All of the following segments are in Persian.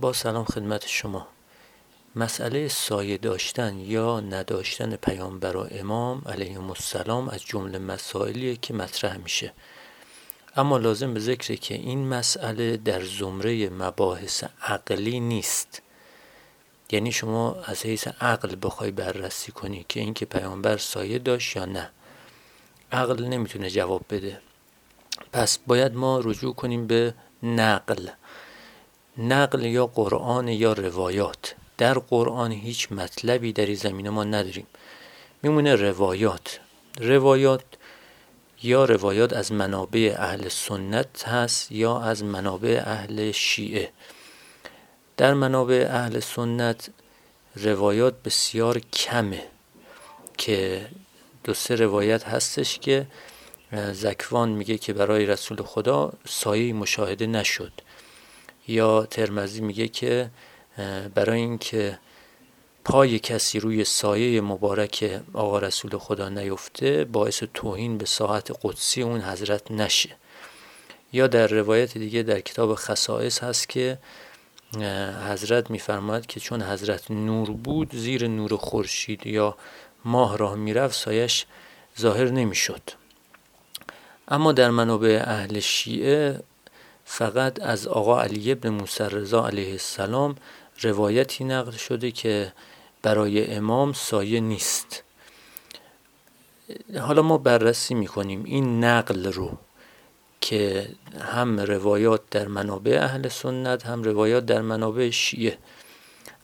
با سلام خدمت شما. مسئله سایه داشتن یا نداشتن پیامبر و امام علیهم السلام از جمله مسائلیه که مطرح میشه. اما لازم به ذکره که این مسئله در زمره مباحث عقلی نیست. یعنی شما از حیث عقل بخوای بررسی کنی که اینکه پیامبر سایه داشت یا نه. عقل نمی‌تونه جواب بده. پس باید ما رجوع کنیم به نقل. نقل یا قرآن یا روایات. در قرآن هیچ مطلبی در این زمینه ما نداریم. میمونه روایات. روایات یا روایات از منابع اهل سنت هست یا از منابع اهل شیعه. در منابع اهل سنت روایات بسیار کمه که دو سه روایت هستش که زکوان میگه که برای رسول خدا سایه مشاهده نشد. یا ترمزی میگه که برای اینکه پای کسی روی سایه مبارک آقا رسول خدا نیفته باعث توهین به ساعت قدسی اون حضرت نشه. یا در روایت دیگه در کتاب خصائص هست که حضرت میفرماید که چون حضرت نور بود زیر نور خورشید یا ماه راه می‌رفت سایش ظاهر نمی‌شد. اما در منابع اهل شیعه فقط از آقا علی ابن موسی رضا علیه السلام روایتی نقل شده که برای امام سایه نیست. حالا ما بررسی می‌کنیم این نقل رو که هم روایات در منابع اهل سنت هم روایات در منابع شیعه.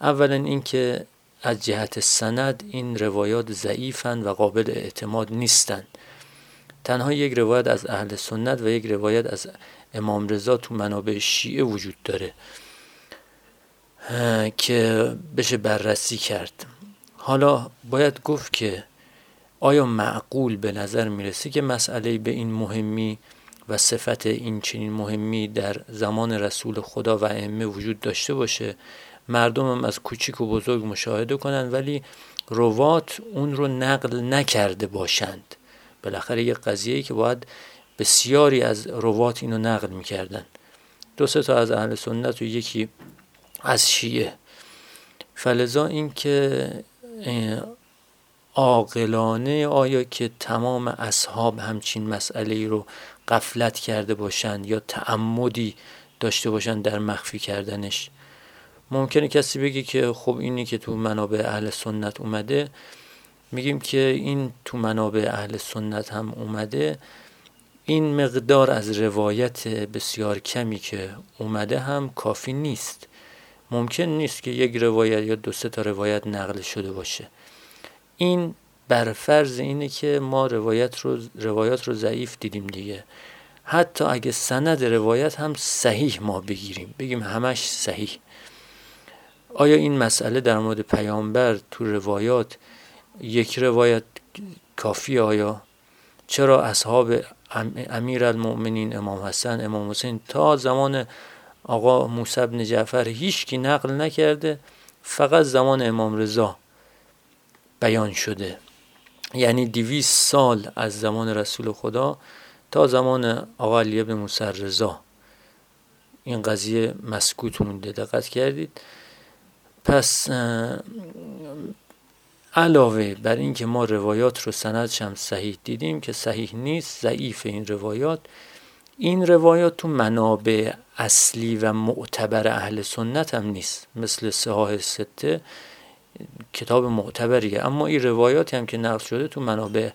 اولا اینکه از جهت سند این روایات ضعیفند و قابل اعتماد نیستند تنها یک روایت از اهل سنت و یک روایت از امام رضا تو منابع شیعه وجود داره که بشه بررسی کرد. حالا باید گفت که آیا معقول به نظر می‌رسه که مسئله به این مهمی و صفت این چنین مهمی در زمان رسول خدا و ائمه وجود داشته باشه؟ مردم هم از کوچیک و بزرگ مشاهده کنند ولی روات اون رو نقل نکرده باشند. بالاخره یه قضیه که باید بسیاری از روات اینو نقل می‌کردن. دو سه تا از اهل سنت و یکی از شیعه. فلزا اینکه عاقلانه آیا که تمام اصحاب همچین مسئله ای رو قفلت کرده باشند یا تعمدی داشته باشند در مخفی کردنش؟ ممکنه کسی بگه که خب اینی که تو منابع اهل سنت اومده میگیم که این تو منابع اهل سنت هم اومده. این مقدار از روایت بسیار کمی که اومده هم کافی نیست. ممکن نیست که یک روایت یا دو سه تا روایت نقل شده باشه. این بر فرض اینه که ما روایت رو روایات رو ضعیف دیدیم دیگه. حتی اگه سند روایت هم صحیح ما بگیریم. بگیم همش صحیح. آیا این مسئله در مورد پیامبر تو روایات یک روایت کافی آیا؟ چرا اصحاب امیر المؤمنین امام حسن امام حسین تا زمان آقا موسی بن جعفر هیچکی نقل نکرده فقط زمان امام رضا بیان شده. یعنی دیویس سال از زمان رسول خدا تا زمان آقا علی بن موسی رضا. این قضیه مسکوت مونده. دقت کردید. پس علاوه بر اینکه ما روایات رو سندش هم صحیح دیدیم که صحیح نیست ضعیف این روایات این روایات تو منابع اصلی و معتبر اهل سنت هم نیست. مثل سهاه سته کتاب معتبریه. اما این روایاتی هم که نقل شده تو منابع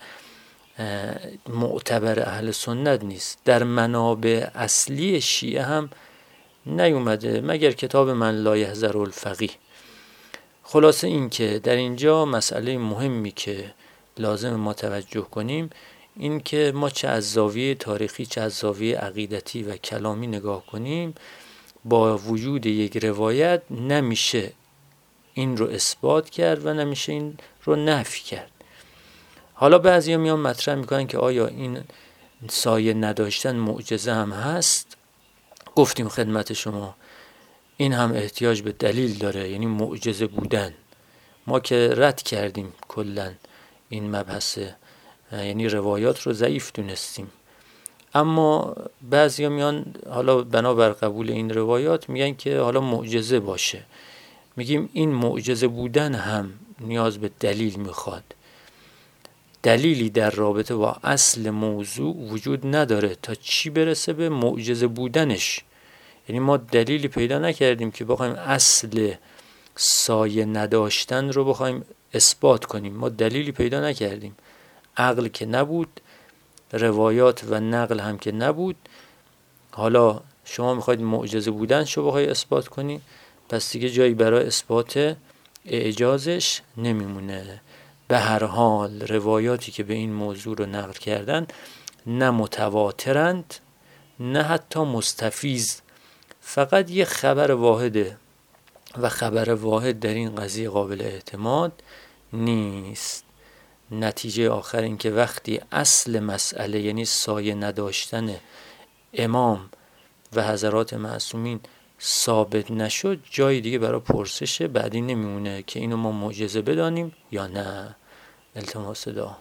معتبر اهل سنت نیست. در منابع اصلی شیعه هم نیومده مگر کتاب من لا یحذر الفقیه. خلاصه این که در اینجا مسئله مهمی که لازم ما توجه کنیم این که ما چه از زاویه تاریخی چه از زاویه عقیدتی و کلامی نگاه کنیم با وجود یک روایت نمیشه این رو اثبات کرد و نمیشه این رو نفی کرد. حالا بعضی میان مطرح می‌کنن که آیا این سایه نداشتن معجزه هم هست؟ گفتیم خدمت شما این هم احتیاج به دلیل داره یعنی معجزه بودن. ما که رد کردیم کلا این مبحث یعنی روایات رو ضعیف دونستیم. اما بعضی میان حالا بنابر قبول این روایات میگن که حالا معجزه باشه. میگیم این معجزه بودن هم نیاز به دلیل می‌خواد. دلیلی در رابطه با اصل موضوع وجود نداره تا چی برسه به معجزه بودنش. یعنی ما دلیلی پیدا نکردیم که بخوایم اصل سایه نداشتن رو بخوایم اثبات کنیم. ما دلیلی پیدا نکردیم. عقل که نبود روایات و نقل هم که نبود. حالا شما می‌خواید معجزه بودن شو بخوای اثبات کنی پس دیگه جایی برای اثبات اعجازش نمیمونه. به هر حال روایاتی که به این موضوع رو نقل کردن نه متواترند نه حتی مستفیز فقط یه خبر واحده و خبر واحد در این قضیه قابل اعتماد نیست. نتیجه آخر این که وقتی اصل مسئله یعنی سایه نداشتن امام و حضرات معصومین ثابت نشد جای دیگه برای پرسش بعدی نمیمونه که اینو ما معجزه بدانیم یا نه. التماس دعا